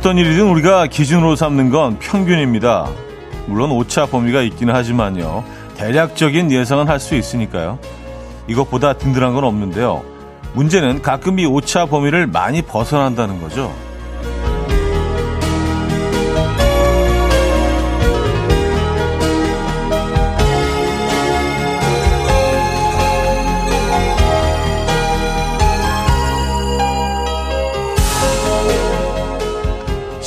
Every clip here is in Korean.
어떤 일이든 우리가 기준으로 삼는 건 평균입니다. 물론 오차 범위가 있기는 하지만요. 대략적인 예상은 할 수 있으니까요. 이것보다 든든한 건 없는데요. 문제는 가끔 이 오차 범위를 많이 벗어난다는 거죠.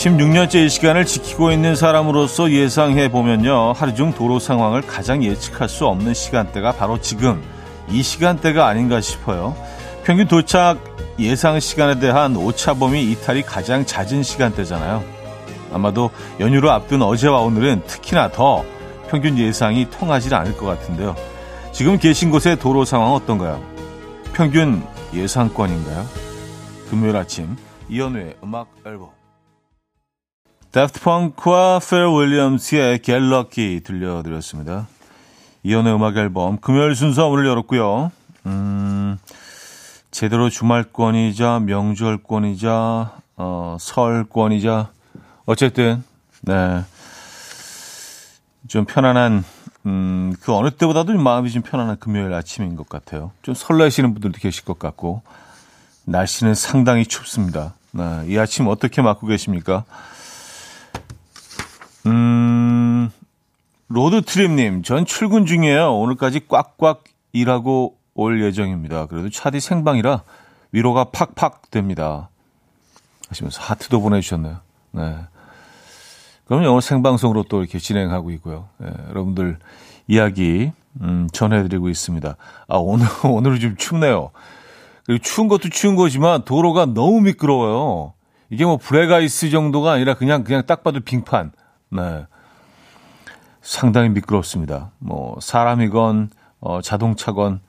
16년째 이 시간을 지키고 있는 사람으로서 예상해 보면요. 하루 중 도로 상황을 가장 예측할 수 없는 시간대가 바로 지금 이 시간대가 아닌가 싶어요. 평균 도착 예상 시간에 대한 오차 범위 이탈이 가장 잦은 시간대잖아요. 아마도 연휴로 앞둔 어제와 오늘은 특히나 더 평균 예상이 통하지 않을 것 같은데요. 지금 계신 곳의 도로 상황 어떤가요? 평균 예상권인가요? 금요일 아침 이현우의 음악 앨범 다프트 펑크와 퍼렐 윌리엄스의 Get Lucky 들려드렸습니다. 이현우의 음악 앨범 금요일 순서 오늘 열었고요. 음, 제대로 주말권이자 명절권이자 어, 설권이자 어쨌든 네. 좀 편안한 음, 그 어느 때보다도 마음이 좀 편안한 금요일 아침인 것 같아요. 좀 설레시는 분들도 계실 것 같고 날씨는 상당히 춥습니다. 네, 이 아침 어떻게 맞고 계십니까? 음, 로드트립님, 전 출근 중이에요. 오늘까지 꽉꽉 일하고 올 예정입니다. 그래도 차디 생방이라 위로가 팍팍 됩니다. 하시면서 하트도 보내주셨네요. 네. 그럼 오늘 생방송으로 또 이렇게 진행하고 있고요. 네, 여러분들 이야기, 음, 전해드리고 있습니다. 아, 오늘, 오늘은 좀 춥네요. 그리고 추운 것도 추운 거지만 도로가 너무 미끄러워요. 이게 뭐 브레가이스 정도가 아니라 그냥, 그냥 딱 봐도 빙판. 네. 상당히 미끄럽습니다. 뭐 사람이건 어, 자동차건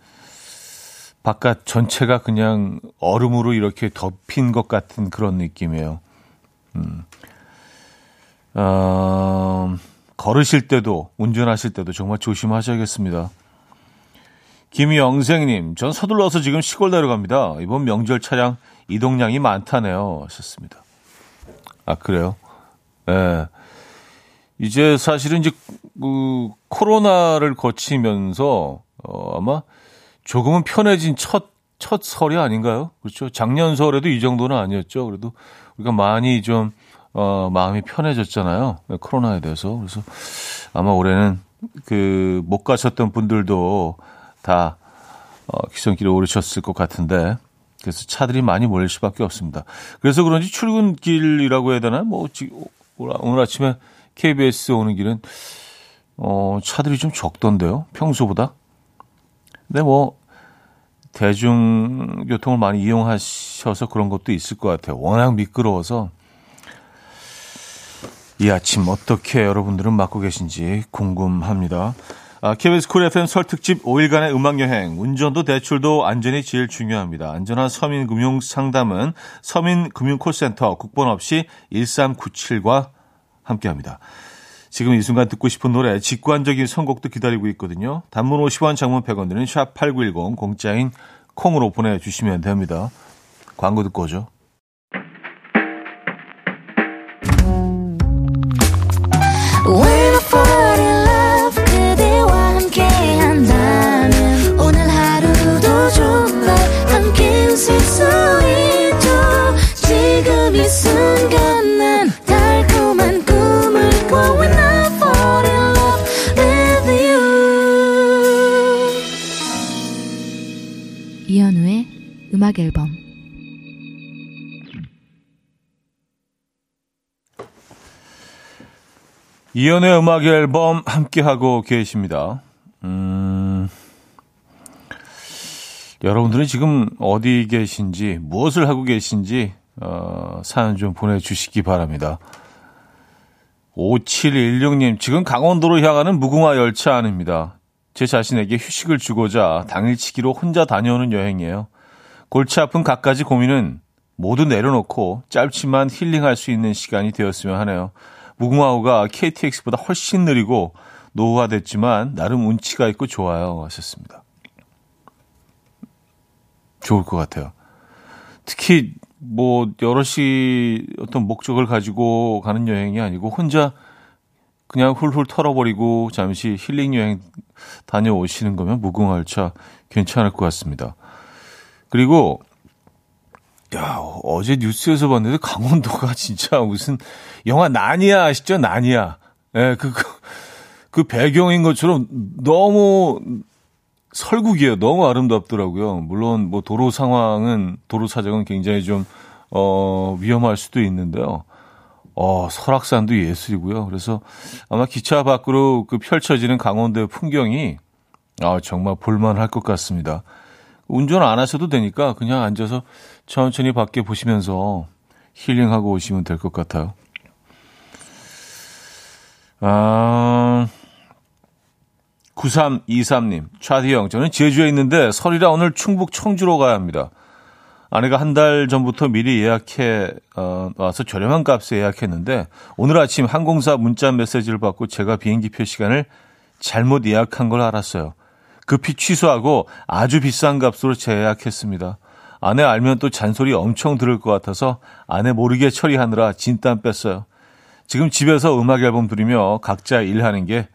바깥 전체가 그냥 얼음으로 이렇게 덮인 것 같은 그런 느낌이에요. 음. 어, 걸으실 때도 운전하실 때도 정말 조심하셔야겠습니다. 김영생님, 전 서둘러서 지금 시골 내려갑니다. 이번 명절 차량 이동량이 많다네요. 하셨습니다. 아 그래요? 예. 네. 이제 사실은 이제 그 코로나를 거치면서 어 아마 조금은 편해진 첫, 첫 설이 아닌가요? 그렇죠. 작년 설에도 이 정도는 아니었죠. 그래도 우리가 많이 좀, 어, 마음이 편해졌잖아요. 코로나에 대해서. 그래서 아마 올해는 그 못 가셨던 분들도 다, 어, 기성길에 오르셨을 것 같은데. 그래서 차들이 많이 몰릴 수밖에 없습니다. 그래서 그런지 출근길이라고 해야 되나? 뭐, 오늘 아침에 KBS 오는 길은 어, 차들이 좀 적던데요. 평소보다. 근데 뭐 대중교통을 많이 이용하셔서 그런 것도 있을 것 같아요. 워낙 미끄러워서 이 아침 어떻게 여러분들은 맞고 계신지 궁금합니다. 아, KBS 쿨 FM 설 특집 5일간의 음악 여행, 운전도 대출도 안전이 제일 중요합니다. 안전한 서민 금융 상담은 서민 금융 콜센터 국번 없이 1397과 함께합니다. 지금 이 순간 듣고 싶은 노래 직관적인 선곡도 기다리고 있거든요. 단문 50원, 장문 100원 드는 샵8910 공짜인 콩으로 보내주시면 됩니다. 광고 듣고 오죠. 음악 앨범 이연의 음악 앨범 함께하고 계십니다. 음, 여러분들은 지금 어디 계신지, 무엇을 하고 계신지, 어, 사연 좀 보내주시기 바랍니다. 5716님, 지금 강원도로 향하는 무궁화 열차 안입니다. 제 자신에게 휴식을 주고자 당일치기로 혼자 다녀오는 여행이에요. 골치 아픈 갖가지 고민은 모두 내려놓고 짧지만 힐링할 수 있는 시간이 되었으면 하네요. 무궁화호가 KTX보다 훨씬 느리고 노후화됐지만 나름 운치가 있고 좋아요. 하셨습니다. 좋을 것 같아요. 특히 뭐 여럿이 어떤 목적을 가지고 가는 여행이 아니고 혼자 그냥 훌훌 털어버리고 잠시 힐링 여행 다녀오시는 거면 무궁화열차 괜찮을 것 같습니다. 그리고 야 어제 뉴스에서 봤는데 강원도가 진짜 무슨 영화 나니아 아시죠? 나니아. 예, 네, 그, 그, 그 배경인 것처럼 너무 설국이에요. 너무 아름답더라고요. 물론 뭐 도로 상황은 도로 사정은 굉장히 좀 어, 위험할 수도 있는데요. 어, 설악산도 예술이고요. 그래서 아마 기차 밖으로 그 펼쳐지는 강원도의 풍경이 아, 정말 볼만할 것 같습니다. 운전 안 하셔도 되니까 그냥 앉아서 천천히 밖에 보시면서 힐링하고 오시면 될 것 같아요. 아, 9323님, 차디 형, 저는 제주에 있는데 설이라 오늘 충북 청주로 가야 합니다. 아내가 한 달 전부터 미리 예약해 어, 와서 저렴한 값에 예약했는데 오늘 아침 항공사 문자 메시지를 받고 제가 비행기표 시간을 잘못 예약한 걸 알았어요. 급히 취소하고 아주 비싼 값으로 재예약했습니다. 아내 알면 또 잔소리 엄청 들을 것 같아서 아내 모르게 처리하느라 진땀 뺐어요. 지금 집에서 음악 앨범 들으며 각자 일하는 게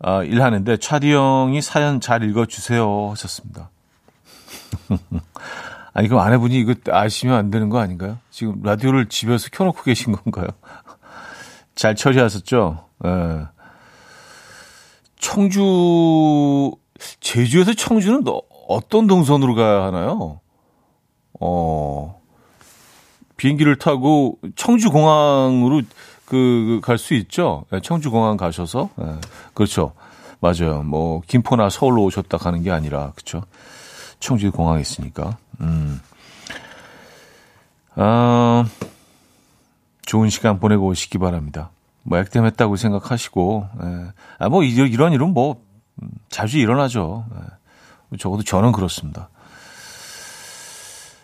아, 일하는데 차디 형이 사연 잘 읽어주세요 하셨습니다. 아니, 그럼 아내분이 이거 아시면 안 되는 거 아닌가요? 지금 라디오를 집에서 켜놓고 계신 건가요? 잘 처리하셨죠? 예. 청주, 제주에서 청주는 어떤 동선으로 가야 하나요? 어, 비행기를 타고 청주공항으로 그, 갈 수 있죠? 예, 청주공항 가셔서. 예, 그렇죠. 맞아요. 뭐, 김포나 서울로 오셨다 가는 게 아니라, 그쵸. 청주공항에 있으니까. 음. 아, 좋은 시간 보내고 오시기 바랍니다. 뭐 액땜했다고 생각하시고, 예. 아, 뭐 이런 일은 뭐 음, 자주 일어나죠. 예. 적어도 저는 그렇습니다.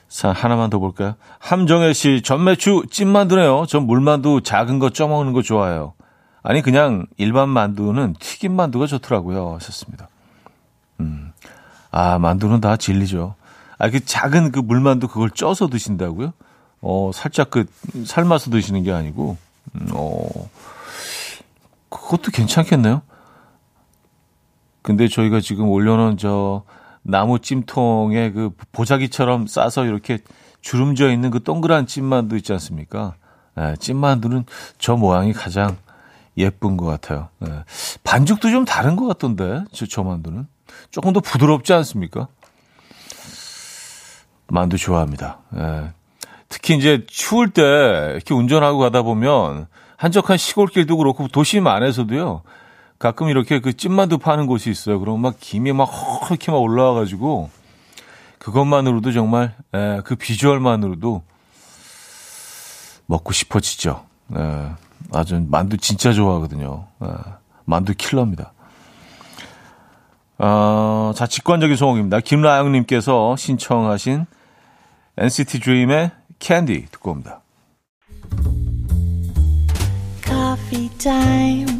자, 하나만 더 볼까요? 함정혜 씨, 전매추 찐만두네요. 전 물만두 작은 거 쪄먹는 거 좋아해요. 아니, 그냥 일반 만두는 튀김 만두가 좋더라고요. 하셨습니다. 음. 아, 만두는 다 진리죠. 아, 그 작은 그 물만두 그걸 쪄서 드신다고요? 어, 살짝 그 삶아서 드시는 게 아니고, 음, 어, 그것도 괜찮겠네요. 근데 저희가 지금 올려놓은 저 나무 찜통에 그 보자기처럼 싸서 이렇게 주름져 있는 그 동그란 찜만두 있지 않습니까? 예, 찜만두는 저 모양이 가장 예쁜 것 같아요. 예. 반죽도 좀 다른 것 같던데, 저, 저 만두는. 조금 더 부드럽지 않습니까? 만두 좋아합니다. 예. 특히 이제 추울 때 이렇게 운전하고 가다 보면 한적한 시골길도 그렇고 도심 안에서도요. 가끔 이렇게 그 찐만두 파는 곳이 있어요. 그럼 막 김이 막 허렇게 막 올라와가지고 그것만으로도 정말 예, 그 비주얼만으로도 먹고 싶어지죠. 예, 아주 만두 진짜 좋아하거든요. 예, 만두 킬러입니다. 어, 자 직관적인 소목입니다. 김라영님께서 신청하신 NCT Dream의 Candy 듣고 옵니다. Coffee time.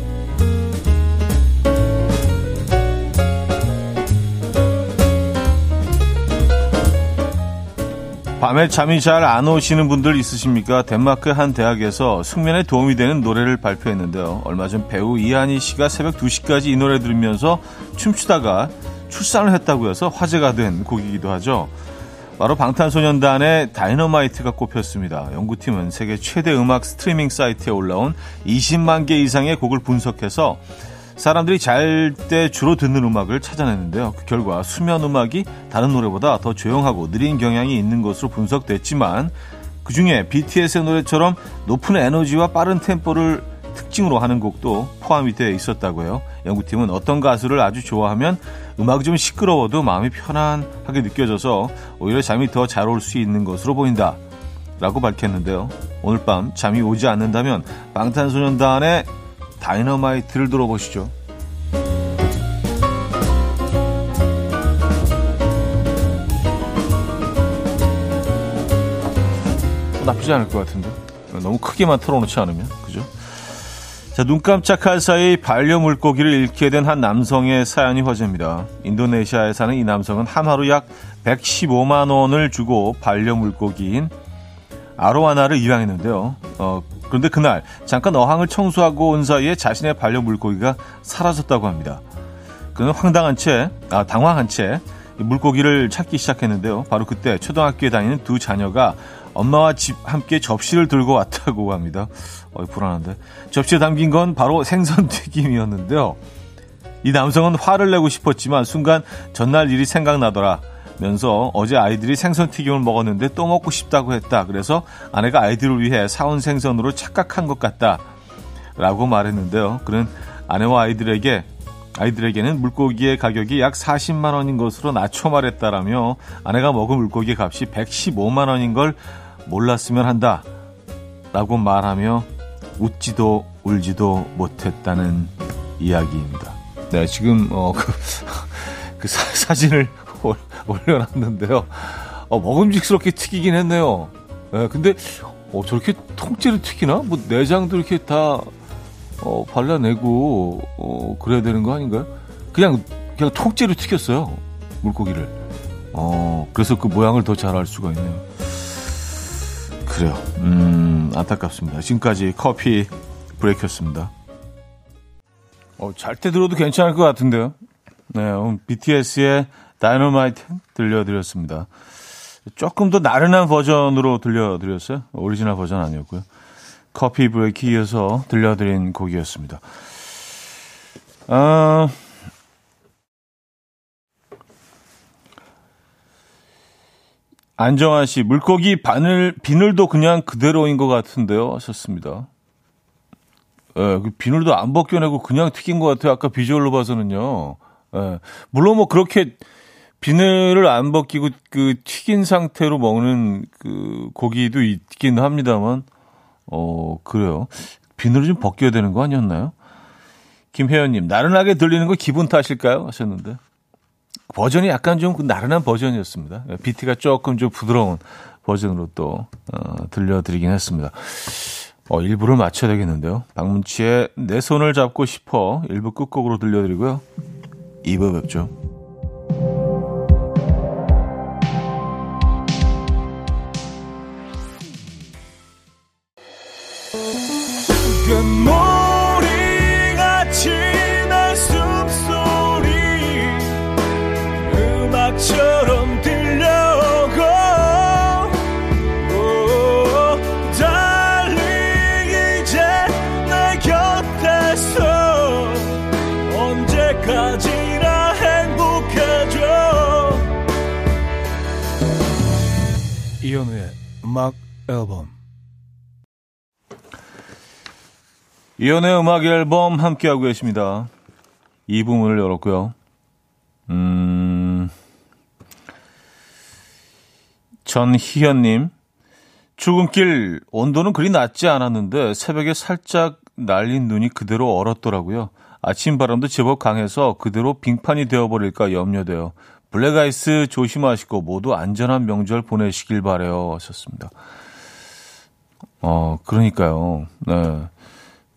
밤에 잠이 잘 안 오시는 분들 있으십니까? 덴마크 한 대학에서 숙면에 도움이 되는 노래를 발표했는데요. 얼마 전 배우 이한희 씨가 새벽 2시까지 이 노래 들으면서 춤추다가 출산을 했다고 해서 화제가 된 곡이기도 하죠. 바로 방탄소년단의 다이너마이트가 꼽혔습니다. 연구팀은 세계 최대 음악 스트리밍 사이트에 올라온 20만 개 이상의 곡을 분석해서 사람들이 잘 때 주로 듣는 음악을 찾아냈는데요. 그 결과 수면 음악이 다른 노래보다 더 조용하고 느린 경향이 있는 것으로 분석됐지만 그 중에 BTS의 노래처럼 높은 에너지와 빠른 템포를 특징으로 하는 곡도 포함이 되어 있었다고 해요. 연구팀은 어떤 가수를 아주 좋아하면 음악이 좀 시끄러워도 마음이 편안하게 느껴져서 오히려 잠이 더 잘 올 수 있는 것으로 보인다. 라고 밝혔는데요. 오늘 밤 잠이 오지 않는다면 방탄소년단의 다이너마이트를 들어보시죠. 나쁘지 않을 것 같은데 너무 크게만 틀어놓지 않으면 그죠? 자, 눈 깜짝할 사이 반려물고기를 잃게 된 한 남성의 사연이 화제입니다. 인도네시아에 사는 이 남성은 하나로 약 115만 원을 주고 반려물고기인 아로하나를 입양했는데요. 어, 그런데 그날 잠깐 어항을 청소하고 온 사이에 자신의 반려 물고기가 사라졌다고 합니다. 그는 황당한 채, 아, 당황한 채 물고기를 찾기 시작했는데요. 바로 그때 초등학교에 다니는 두 자녀가 엄마와 집 함께 접시를 들고 왔다고 합니다. 어, 불안한데. 접시에 담긴 건 바로 생선 튀김이었는데요. 이 남성은 화를 내고 싶었지만 순간 전날 일이 생각나더라. 면서 어제 아이들이 생선 튀김을 먹었는데 또 먹고 싶다고 했다. 그래서 아내가 아이들을 위해 사온 생선으로 착각한 것 같다. 라고 말했는데요. 그는 아내와 아이들에게 아이들에게는 물고기의 가격이 약 40만 원인 것으로 낮춰 말했다라며 아내가 먹은 물고기 값이 115만 원인 걸 몰랐으면 한다. 라고 말하며 웃지도 울지도 못했다는 이야기입니다. 네, 지금 어, 그, 그 사, 진을 올려놨는데요. 어, 먹음직스럽게 튀기긴 했네요. 네, 근데 어, 저렇게 통째로 튀기나? 뭐 내장도 이렇게 다 어, 발라내고 어, 그래야 되는 거 아닌가요? 그냥 그냥 통째로 튀겼어요 물고기를. 어, 그래서 그 모양을 더 잘 알 수가 있네요. 그래요. 음, 안타깝습니다. 지금까지 커피 브레이크였습니다. 어, 잘 때 들어도 괜찮을 것 같은데요. 네, BTS의 다이너마이트 들려드렸습니다. 조금 더 나른한 버전으로 들려드렸어요. 오리지널 버전 아니었고요. 커피 브레이크 이어서 들려드린 곡이었습니다. 아, 안정환 씨, 물고기 바늘, 비늘도 그냥 그대로인 것 같은데요. 하셨습니다. 예, 그 비늘도 안 벗겨내고 그냥 튀긴 것 같아요. 아까 비주얼로 봐서는요. 예, 물론 뭐 그렇게 비늘을 안 벗기고 그 튀긴 상태로 먹는 그 고기도 있긴 합니다만, 어, 그래요. 비늘을 좀 벗겨야 되는 거 아니었나요? 김혜연님, 나른하게 들리는 거 기분 탓일까요? 하셨는데. 버전이 약간 좀그 나른한 버전이었습니다. 비트가 조금 좀 부드러운 버전으로 또 어, 들려드리긴 했습니다. 어, 일부를 맞춰야 되겠는데요. 박문치의 내 손을 잡고 싶어 일부 끝곡으로 들려드리고요. 2부 뵙죠. 앨범 이연의 음악 앨범 함께하고 계십니다. 2부 문을 열었고요. 음, 전희현님, 출근길 온도는 그리 낮지 않았는데 새벽에 살짝 날린 눈이 그대로 얼었더라고요. 아침 바람도 제법 강해서 그대로 빙판이 되어버릴까 염려돼요. 블랙아이스 조심하시고 모두 안전한 명절 보내시길 바래요. 하셨습니다. 어, 그러니까요. 네.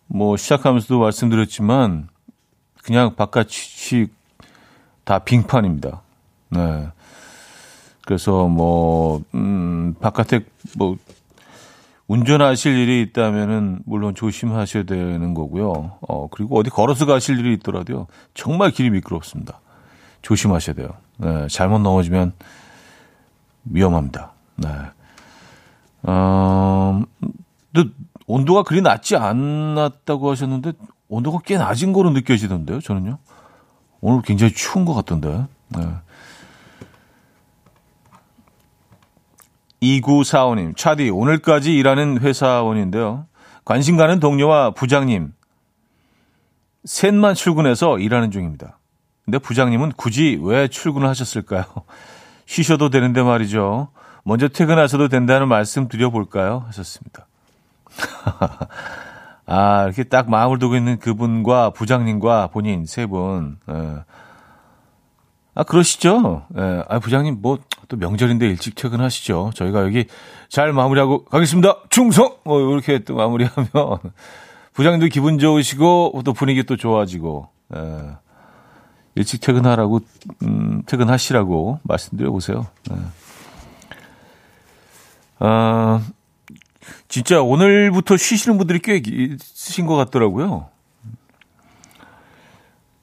뭐 시작하면서도 말씀드렸지만 그냥 바깥이 다 빙판입니다. 네. 그래서 뭐 음, 바깥에 뭐 운전하실 일이 있다면은 물론 조심하셔야 되는 거고요. 어, 그리고 어디 걸어서 가실 일이 있더라도요. 정말 길이 미끄럽습니다. 조심하셔야 돼요. 네, 잘못 넘어지면 위험합니다. 네. 어, 근데 온도가 그리 낮지 않았다고 하셨는데 온도가 꽤 낮은 거로 느껴지던데요, 저는요. 오늘 굉장히 추운 것 같던데. 네. 2945님, 차디, 오늘까지 일하는 회사원인데요. 관심 가는 동료와 부장님, 셋만 출근해서 일하는 중입니다. 근데 부장님은 굳이 왜 출근을 하셨을까요? 쉬셔도 되는데 말이죠. 먼저 퇴근하셔도 된다는 말씀 드려볼까요? 하셨습니다. 아, 이렇게 딱 마음을 두고 있는 그분과 부장님과 본인 세 분. 예. 아, 그러시죠? 예. 아, 부장님 뭐또또 명절인데 일찍 퇴근하시죠. 저희가 여기 잘 마무리하고 가겠습니다. 충성! 뭐, 이렇게 또 마무리하면 부장님도 기분 좋으시고 또 분위기 또 좋아지고, 예. 일찍 퇴근하라고, 음, 퇴근하시라고 말씀드려 보세요. 예. 아, 진짜 오늘부터 쉬시는 분들이 꽤 있으신 것 같더라고요.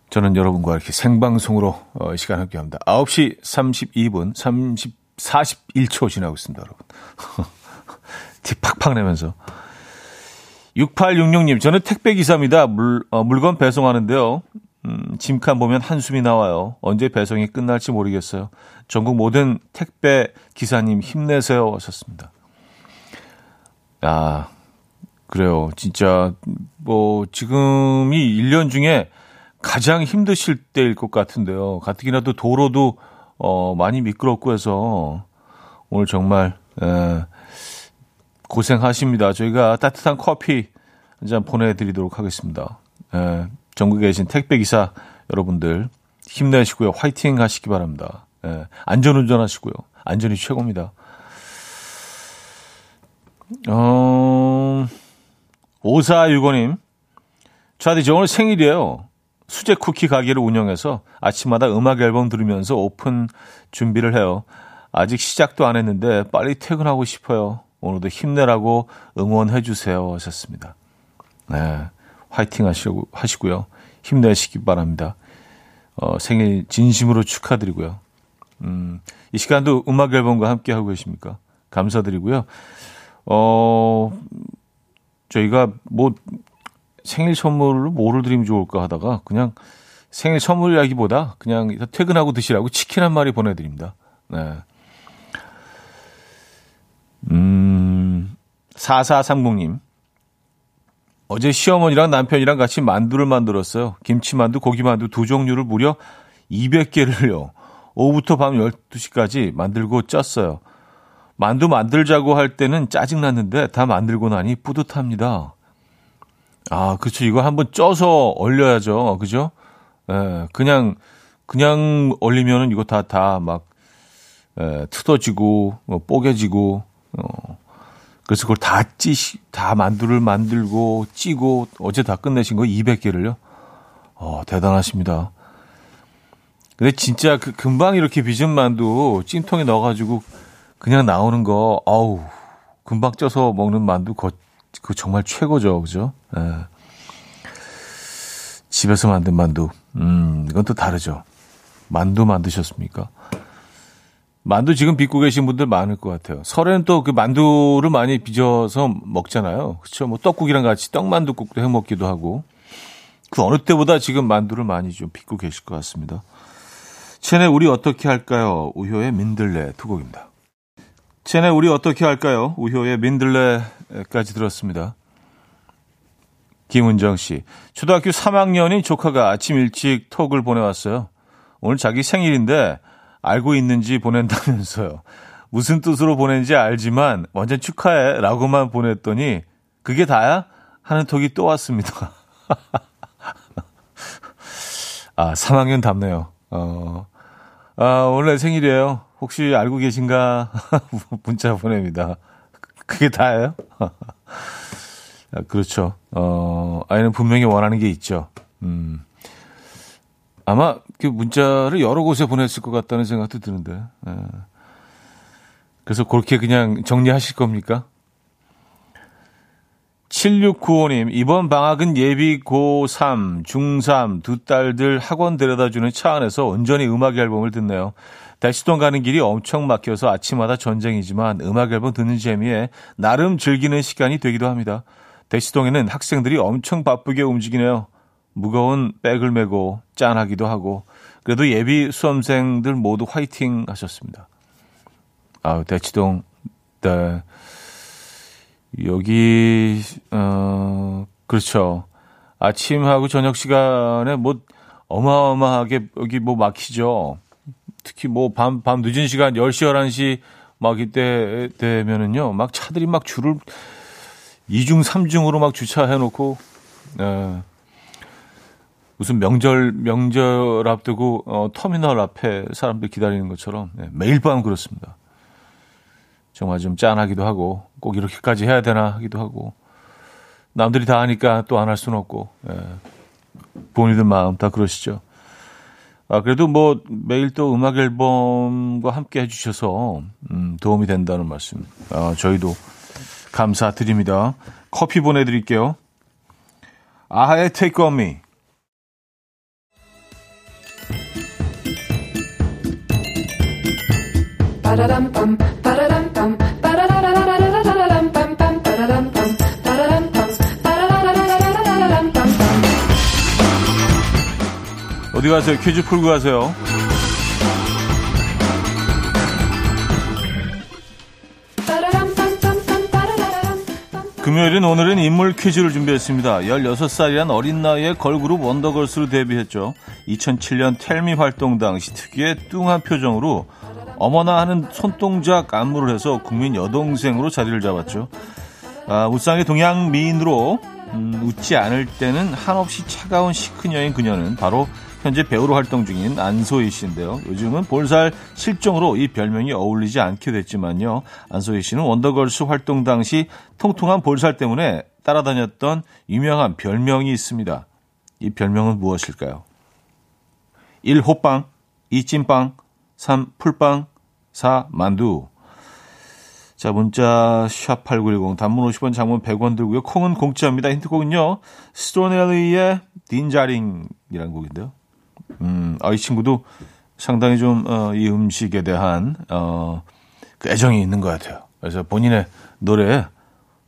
저는 여러분과 이렇게 생방송으로 어, 시간 함께 합니다. 9시 32분, 30, 41초 지나고 있습니다, 여러분. 티 팍팍 내면서. 6866님, 저는 택배기사입니다. 물, 어, 물건 배송하는데요. 음, 짐칸 보면 한숨이 나와요. 언제 배송이 끝날지 모르겠어요. 전국 모든 택배 기사님 힘내세요. 하셨습니다. 아, 그래요. 진짜, 뭐, 지금이 1년 중에 가장 힘드실 때일 것 같은데요. 가뜩이나도 도로도 어, 많이 미끄럽고 해서 오늘 정말 에, 고생하십니다. 저희가 따뜻한 커피 한 잔 보내드리도록 하겠습니다. 에, 전국에 계신 택배기사 여러분들 힘내시고요. 화이팅 하시기 바랍니다. 에, 안전운전 하시고요. 안전이 최고입니다. 어, 5465님. 차디, 저 오늘 생일이에요. 수제 쿠키 가게를 운영해서 아침마다 음악 앨범 들으면서 오픈 준비를 해요. 아직 시작도 안 했는데 빨리 퇴근하고 싶어요. 오늘도 힘내라고 응원해 주세요. 하셨습니다. 네. 화이팅 하시고, 하시고요. 힘내시기 바랍니다. 어, 생일 진심으로 축하드리고요. 음, 이 시간도 음악 앨범과 함께 하고 계십니까? 감사드리고요. 어, 저희가 뭐 생일 선물로 뭐를 드리면 좋을까 하다가 그냥 생일 선물이라기보다 그냥 퇴근하고 드시라고 치킨 한 마리 보내드립니다. 네. 음, 4430님. 어제 시어머니랑 남편이랑 같이 만두를 만들었어요. 김치만두, 고기만두 두 종류를 무려 200개를요. 오후부터 밤 12시까지 만들고 쪘어요. 만두 만들자고 할 때는 짜증났는데 다 만들고 나니 뿌듯합니다. 아, 그렇죠. 이거 한번 쪄서 얼려야죠. 그죠? 예, 그냥, 그냥 얼리면은 이거 다, 다 막, 예, 틀어지고, 뭐, 뽀개지고, 어. 그래서 그걸 다 찌, 다 만두를 만들고, 찌고, 어제 다 끝내신 거 200개를요? 어, 대단하십니다. 근데 진짜 그 금방 이렇게 빚은 만두 찜통에 넣어가지고 그냥 나오는 거, 아우, 금방 쪄서 먹는 만두, 거, 그 정말 최고죠. 그죠? 예. 집에서 만든 만두. 음, 이건 또 다르죠. 만두 만드셨습니까? 만두 지금 빚고 계신 분들 많을 것 같아요. 설에는 또 그 만두를 많이 빚어서 먹잖아요. 그렇죠? 뭐 떡국이랑 같이 떡만두국도 해 먹기도 하고. 그 어느 때보다 지금 만두를 많이 좀 빚고 계실 것 같습니다. 첸의 우리 어떻게 할까요? 우효의 민들레 두 곡입니다. 첸의 우리 어떻게 할까요? 우효의 민들레까지 들었습니다. 김은정 씨. 초등학교 3학년인 조카가 아침 일찍 톡을 보내왔어요. 오늘 자기 생일인데 알고 있는지 보낸다면서요. 무슨 뜻으로 보낸지 알지만 완전 축하해 라고만 보냈더니 그게 다야? 하는 톡이 또 왔습니다. 아, 3학년 답네요. 어, 아, 원래 생일이에요. 혹시 알고 계신가? 문자 보냅니다. 그게 다예요? 아, 그렇죠. 어, 아이는 분명히 원하는 게 있죠. 음. 아마 그 문자를 여러 곳에 보냈을 것 같다는 생각도 드는데. 예. 그래서 그렇게 그냥 정리하실 겁니까? 7695님, 이번 방학은 예비 고3, 중3 두 딸들 학원 데려다 주는 차 안에서 온전히 음악 앨범을 듣네요. 대시동 가는 길이 엄청 막혀서 아침마다 전쟁이지만 음악 앨범 듣는 재미에 나름 즐기는 시간이 되기도 합니다. 대시동에는 학생들이 엄청 바쁘게 움직이네요. 무거운 백을 메고 짠하기도 하고 그래도 예비 수험생들 모두 화이팅 하셨습니다. 아, 대치동 네. 여기 어 그렇죠. 아침하고 저녁 시간에 뭐 어마어마하게 여기 뭐 막히죠. 특히 뭐 밤 밤 늦은 시간 10시 11시 막 이때 되면은요. 막 차들이 막 줄을 2중, 3중으로 막 주차해 놓고, 네. 무슨 명절 명절 앞두고 어, 터미널 앞에 사람들 기다리는 것처럼 네, 매일 밤 그렇습니다. 정말 좀 짠하기도 하고 꼭 이렇게까지 해야 되나 하기도 하고 남들이 다 하니까 또 안 할 수는 없고 예. 본인들 마음 다 그러시죠. 아 그래도 뭐 매일 또 음악 앨범과 함께 해주셔서 음, 도움이 된다는 말씀. 아 저희도 감사드립니다. 커피 보내드릴게요. 아하의 Take On Me. 어디 가세요? 퀴즈 풀고 가세요. 금요일인 오늘은 인물 퀴즈를 준비했습니다. 16살이란 어린 나이에 걸그룹 원더걸스로 데뷔했죠. 2007년 텔미 활동 당시 특유의 뚱한 표정으로 어머나 하는 손동작 안무를 해서 국민 여동생으로 자리를 잡았죠. 아, 우상의 동양 미인으로 음, 웃지 않을 때는 한없이 차가운 시큰 여인 그녀는 바로 현재 배우로 활동 중인 안소희 씨인데요. 요즘은 볼살 실종으로 이 별명이 어울리지 않게 됐지만요. 안소희 씨는 원더걸스 활동 당시 통통한 볼살 때문에 따라다녔던 유명한 별명이 있습니다. 이 별명은 무엇일까요? 1. 호빵 2. 찐빵 3. 풀빵 4. 만두 자, 문자 샵8910 단문 50원 장문 100원 들고요. 콩은 공짜입니다. 힌트곡은요. 스토넬리의 딘자링이라는 곡인데요. 음, 아, 이 친구도 상당히 좀, 어, 이 음식에 대한, 어, 그 애정이 있는 것 같아요. 그래서 본인의 노래에,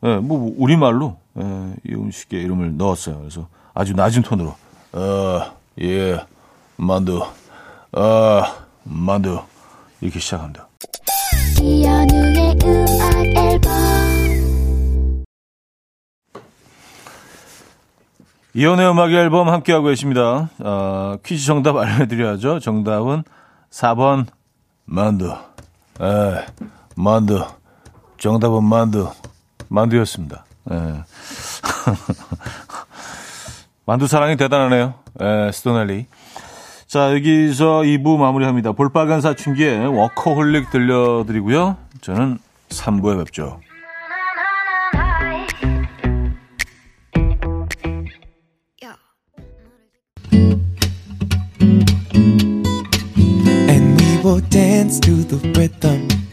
예, 뭐, 우리말로, 예, 이 음식의 이름을 넣었어요. 그래서 아주 낮은 톤으로, 어, 예, 만두, 어, 만두. 이렇게 시작합니다. 이연우의 음악 앨범 이혼의 음악 앨범 함께하고 계십니다. 어, 퀴즈 정답 알려드려야죠. 정답은 4번 만두. 에, 만두. 정답은 만두. 만두였습니다. 에. 만두 사랑이 대단하네요. 에, 스토넬리. 자, 여기서 2부 마무리합니다. 볼빨간 사춘기에 워커홀릭 들려드리고요. 저는 3부에 뵙죠.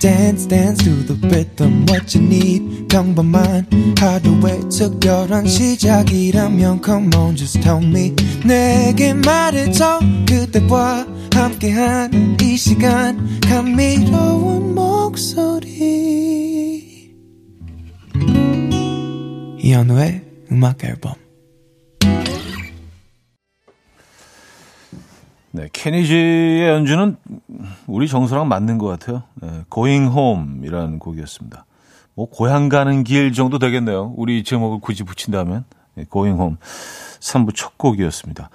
Dance, dance to the rhythm. What you need, 평범한 하루의 특별한 시작이라면 Come on, just tell me. 내게 말해줘. 그대와 함께한 이 시간. 감미로운 목소리. 이현우의 음악 앨범. 네, 케니지의 연주는 우리 정서랑 맞는 것 같아요. 네, Going Home이라는 곡이었습니다. 뭐 고향 가는 길 정도 되겠네요. 우리 제목을 굳이 붙인다면 네, Going Home 3부 첫 곡이었습니다.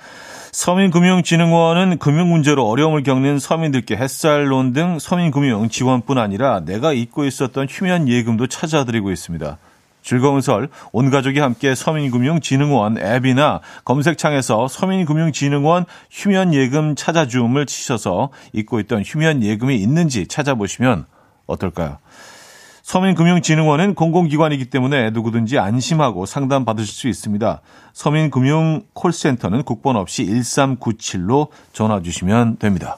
서민금융진흥원은 금융 문제로 어려움을 겪는 서민들께 햇살론 등 서민금융 지원뿐 아니라 내가 잊고 있었던 휴면 예금도 찾아드리고 있습니다. 즐거운 설, 온 가족이 함께 서민금융진흥원 앱이나 검색창에서 서민금융진흥원 휴면예금 찾아줌을 치셔서 잊고 있던 휴면예금이 있는지 찾아보시면 어떨까요? 서민금융진흥원은 공공기관이기 때문에 누구든지 안심하고 상담받으실 수 있습니다. 서민금융 콜센터는 국번 없이 1397로 전화 주시면 됩니다.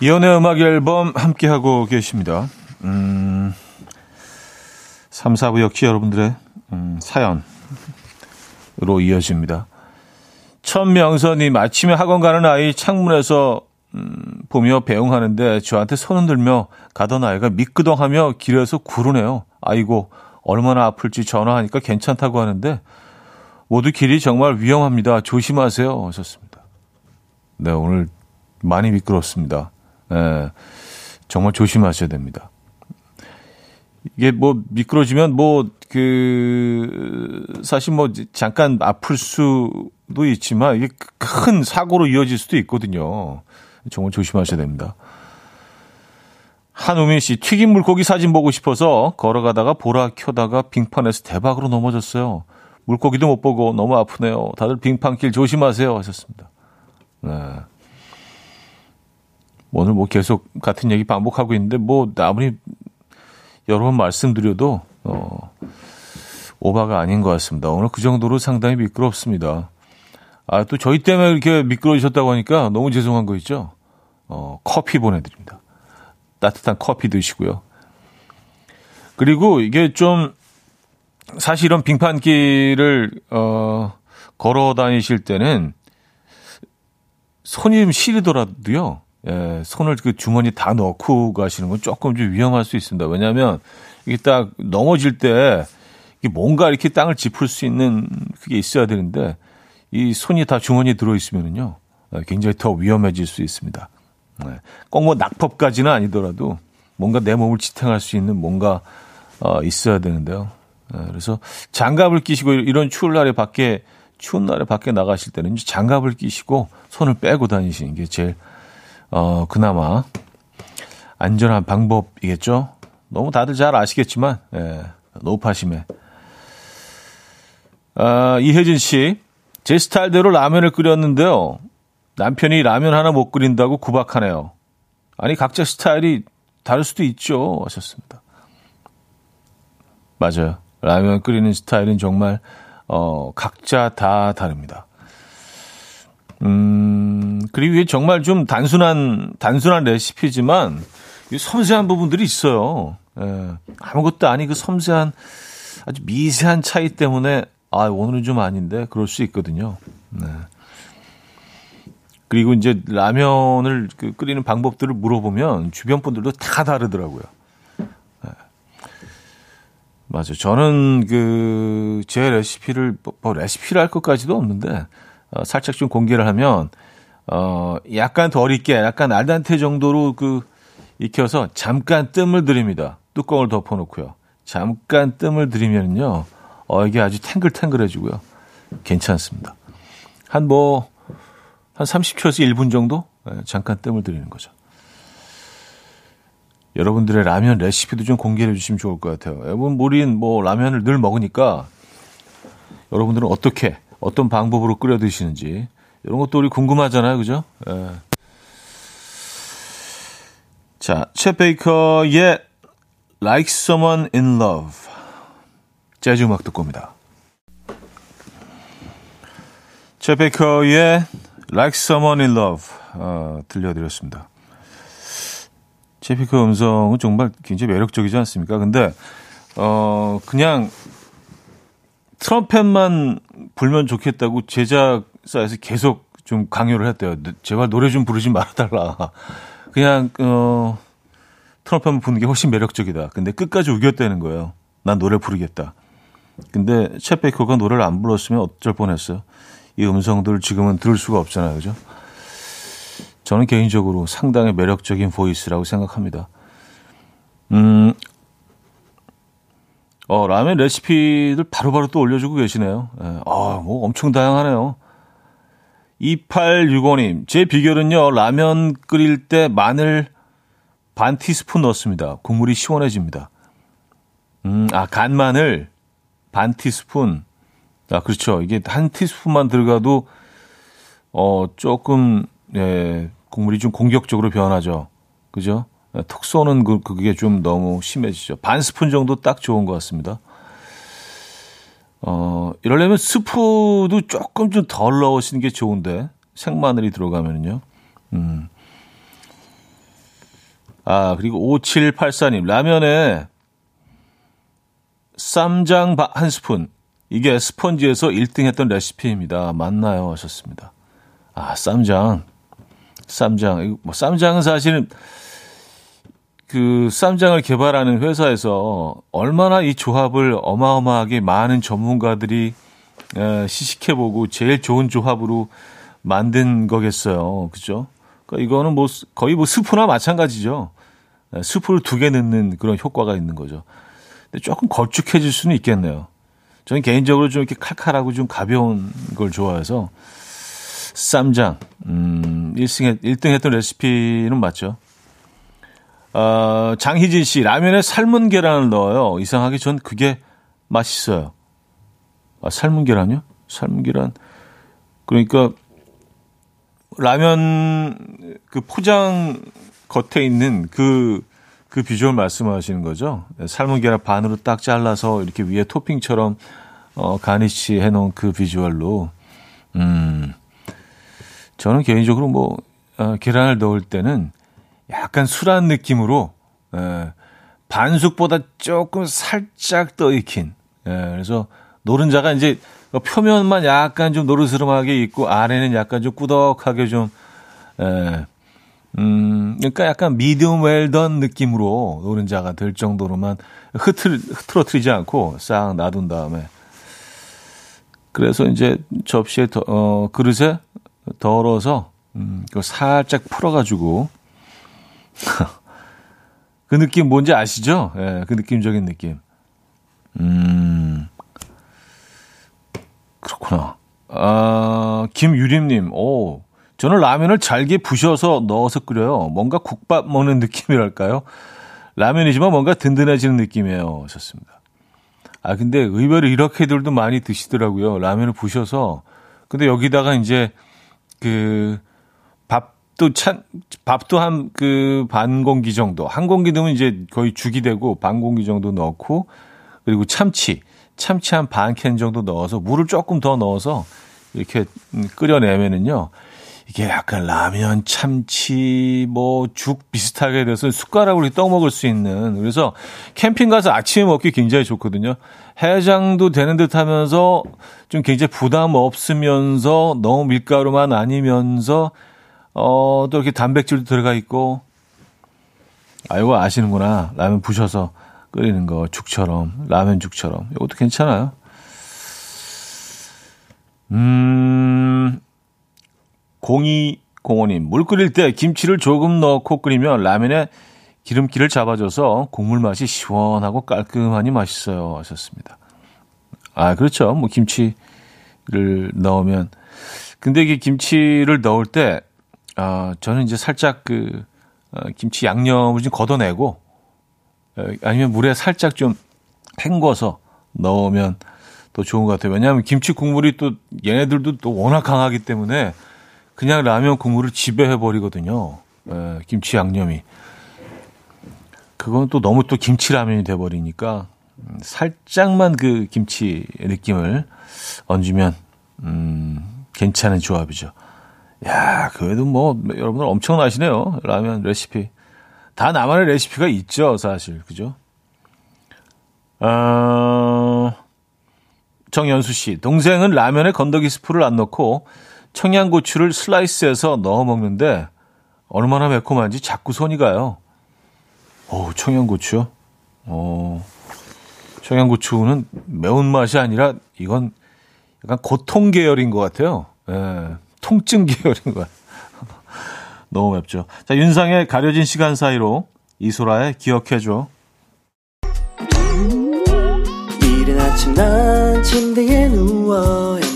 이연의 음악 앨범 함께하고 계십니다. 음, 3, 4부 역시 여러분들의 음, 사연 로 이어집니다. 천명선님 아침에 학원 가는 아이 창문에서 음, 보며 배웅하는데 저한테 손 흔들며 가던 아이가 미끄덩하며 길에서 구르네요. 아이고 얼마나 아플지 전화하니까 괜찮다고 하는데 모두 길이 정말 위험합니다. 조심하세요. 하셨습니다. 네 오늘 많이 미끄럽습니다. 네, 정말 조심하셔야 됩니다. 이게 뭐 미끄러지면 뭐 그 사실 뭐 잠깐 아플 수도 있지만 이게 큰 사고로 이어질 수도 있거든요. 정말 조심하셔야 됩니다. 한우민 씨, 튀김 물고기 사진 보고 싶어서 걸어가다가 보라 켜다가 빙판에서 대박으로 넘어졌어요. 물고기도 못 보고 너무 아프네요. 다들 빙판길 조심하세요. 하셨습니다. 네. 오늘 뭐 계속 같은 얘기 반복하고 있는데 뭐 아무리 여러 번 말씀드려도 어, 오바가 아닌 것 같습니다. 오늘 그 정도로 상당히 미끄럽습니다. 아, 또 저희 때문에 이렇게 미끄러지셨다고 하니까 너무 죄송한 거 있죠? 어, 커피 보내드립니다. 따뜻한 커피 드시고요. 그리고 이게 좀, 사실 이런 빙판길을, 어, 걸어 다니실 때는 손이 좀 시리더라도요, 예, 손을 그 주머니 다 넣고 가시는 건 조금 좀 위험할 수 있습니다. 왜냐하면 이게 딱 넘어질 때 이게 뭔가 이렇게 땅을 짚을 수 있는 그게 있어야 되는데 이 손이 다 주머니에 들어 있으면은요 예, 굉장히 더 위험해질 수 있습니다. 네. 꼭뭐 낙법까지는 아니더라도 뭔가 내 몸을 지탱할 수 있는 뭔가 어, 있어야 되는데요. 네, 그래서 장갑을 끼시고 이런 추운 날에 밖에 추운 날에 밖에 나가실 때는 장갑을 끼시고 손을 빼고 다니시는 게 제일 어, 그나마 안전한 방법이겠죠. 너무 다들 잘 아시겠지만, 예, 노파심에. 아, 이혜진 씨, 제 스타일대로 라면을 끓였는데요. 남편이 라면 하나 못 끓인다고 구박하네요. 아니, 각자 스타일이 다를 수도 있죠. 하셨습니다. 맞아요. 라면 끓이는 스타일은 정말, 어, 각자 다 다릅니다. 음, 그리고 이게 정말 좀 단순한, 단순한 레시피지만 섬세한 부분들이 있어요. 예, 아무것도 아니 그 섬세한 아주 미세한 차이 때문에 아, 오늘은 좀 아닌데 그럴 수 있거든요. 네. 그리고 이제 라면을 그 끓이는 방법들을 물어보면 주변 분들도 다 다르더라고요. 네. 맞아요. 저는 그 제 레시피를 뭐, 뭐 레시피를 할 것까지도 없는데 어, 살짝 좀 공개를 하면 어 약간 덜 익게 약간 알단테 정도로 그 익혀서 잠깐 뜸을 들입니다. 뚜껑을 덮어놓고요. 잠깐 뜸을 들이면요, 어 이게 아주 탱글탱글해지고요. 괜찮습니다. 한 뭐, 한 30초에서 1분 정도? 네, 잠깐 뜸을 들이는 거죠. 여러분들의 라면 레시피도 좀 공개해 주시면 좋을 것 같아요. 여러분, 우린 뭐 라면을 늘 먹으니까 여러분들은 어떻게 어떤 방법으로 끓여 드시는지 이런 것도 우리 궁금하잖아요, 그죠? 예. 자, 챗 베이커의 Like Someone in Love. 재즈 음악 듣고 옵니다. 챗 베이커의 Like Someone in Love 어, 들려드렸습니다. 챗 베이커 음성은 정말 굉장히 매력적이지 않습니까? 근데 어 그냥 트럼펫만 불면 좋겠다고 제작사에서 계속 좀 강요를 했대요. 제발 노래 좀 부르지 말아달라. 그냥 어 트럼펫만 부는 게 훨씬 매력적이다. 근데 끝까지 우겼다는 거예요. 난 노래 부르겠다. 근데 챗 베이커가 노래를 안 불렀으면 어쩔 뻔했어요. 이 음성들을 지금은 들을 수가 없잖아요. 그죠? 저는 개인적으로 상당히 매력적인 보이스라고 생각합니다. 음, 어, 라면 레시피들 바로바로 또 올려주고 계시네요. 예, 아, 뭐 엄청 다양하네요. 2865님, 제 비결은요, 라면 끓일 때 마늘 반 티스푼 넣습니다. 국물이 시원해집니다. 음, 아, 간 마늘 반 티스푼. 아, 그렇죠. 이게 한 티스푼만 들어가도, 어, 조금, 예, 국물이 좀 공격적으로 변하죠. 그죠? 예, 톡 쏘는 그, 그게 좀 너무 심해지죠. 반 스푼 정도 딱 좋은 것 같습니다. 어, 이러려면 스프도 조금 좀 덜 넣으시는 게 좋은데, 생마늘이 들어가면은요. 음. 아, 그리고 5784님, 라면에 쌈장 한 스푼. 이게 스펀지에서 1등 했던 레시피입니다. 맞나요? 하셨습니다. 아, 쌈장. 쌈장. 뭐, 쌈장은 사실은 그 쌈장을 개발하는 회사에서 얼마나 이 조합을 어마어마하게 많은 전문가들이 시식해보고 제일 좋은 조합으로 만든 거겠어요. 그죠? 그러니까 이거는 뭐 거의 뭐 스프나 마찬가지죠. 스프를 두 개 넣는 그런 효과가 있는 거죠. 근데 조금 걸쭉해질 수는 있겠네요. 저는 개인적으로 좀 이렇게 칼칼하고 좀 가벼운 걸 좋아해서 쌈장, 음, 1승, 1등 했던 레시피는 맞죠. 어, 장희진 씨, 라면에 삶은 계란을 넣어요. 이상하게 전 그게 맛있어요. 아, 삶은 계란요? 삶은 계란. 그러니까, 라면 그 포장 겉에 있는 그, 그 비주얼 말씀하시는 거죠? 삶은 계란 반으로 딱 잘라서 이렇게 위에 토핑처럼 어, 가니쉬 해놓은 그 비주얼로, 음, 저는 개인적으로 뭐, 어, 계란을 넣을 때는 약간 술한 느낌으로, 에, 반숙보다 조금 살짝 더 익힌, 에, 그래서 노른자가 이제 표면만 약간 좀 노르스름하게 있고, 아래는 약간 좀 꾸덕하게 좀, 에, 음, 그러니까 약간 미디움 웰던 느낌으로 노른자가 될 정도로만 흐트, 흐트러트리지 않고 싹 놔둔 다음에 그래서 이제 접시에 더, 어, 그릇에 덜어서 음, 그 살짝 풀어가지고 그 느낌 뭔지 아시죠? 예, 네, 그 느낌적인 느낌. 음, 그렇구나. 아, 김유림님, 오, 저는 라면을 잘게 부셔서 넣어서 끓여요. 뭔가 국밥 먹는 느낌이랄까요? 라면이지만 뭔가 든든해지는 느낌이에요. 하셨습니다. 아, 근데 의외로 이렇게들도 많이 드시더라고요. 라면을 부셔서. 근데 여기다가 이제 그 밥도 찬, 밥도 한 그 반 공기 정도. 한 공기 넣으면 이제 거의 죽이 되고 반 공기 정도 넣고 그리고 참치. 참치 한 반 캔 정도 넣어서 물을 조금 더 넣어서 이렇게 끓여내면은요. 이게 약간 라면, 참치, 뭐 죽 비슷하게 돼서 숟가락으로 떠 먹을 수 있는 그래서 캠핑 가서 아침에 먹기 굉장히 좋거든요. 해장도 되는 듯 하면서 좀 굉장히 부담 없으면서 너무 밀가루만 아니면서 어, 또 이렇게 단백질도 들어가 있고 아, 이거 아시는구나. 라면 부셔서 끓이는 거 죽처럼 라면 죽처럼 이것도 괜찮아요. 음, 0205님, 물 끓일 때 김치를 조금 넣고 끓이면 라면에 기름기를 잡아줘서 국물 맛이 시원하고 깔끔하니 맛있어요. 하셨습니다. 아, 그렇죠. 뭐 김치를 넣으면. 근데 이게 김치를 넣을 때, 아, 저는 이제 살짝 그, 어, 김치 양념을 좀 걷어내고, 어, 아니면 물에 살짝 좀 헹궈서 넣으면 더 좋은 것 같아요. 왜냐하면 김치 국물이 또 얘네들도 또 워낙 강하기 때문에 그냥 라면 국물을 지배해 버리거든요. 에, 김치 양념이. 그건 또 너무 또 김치 라면이 돼 버리니까 음, 살짝만 그 김치 느낌을 얹으면 음, 괜찮은 조합이죠. 야, 그래도 뭐 여러분들 엄청나시네요. 라면 레시피. 다 나만의 레시피가 있죠, 사실. 그죠? 어, 정연수 씨, 동생은 라면에 건더기 스프를 안 넣고 청양고추를 슬라이스해서 넣어 먹는데 얼마나 매콤한지 자꾸 손이 가요. 오, 청양고추요? 어, 청양고추는 매운맛이 아니라 이건 약간 고통 계열인 것 같아요. 예, 통증 계열인 것 같아요. 너무 맵죠. 자, 윤상의 가려진 시간 사이로 이소라의 기억해줘. 이른 아침 난 침대에 누워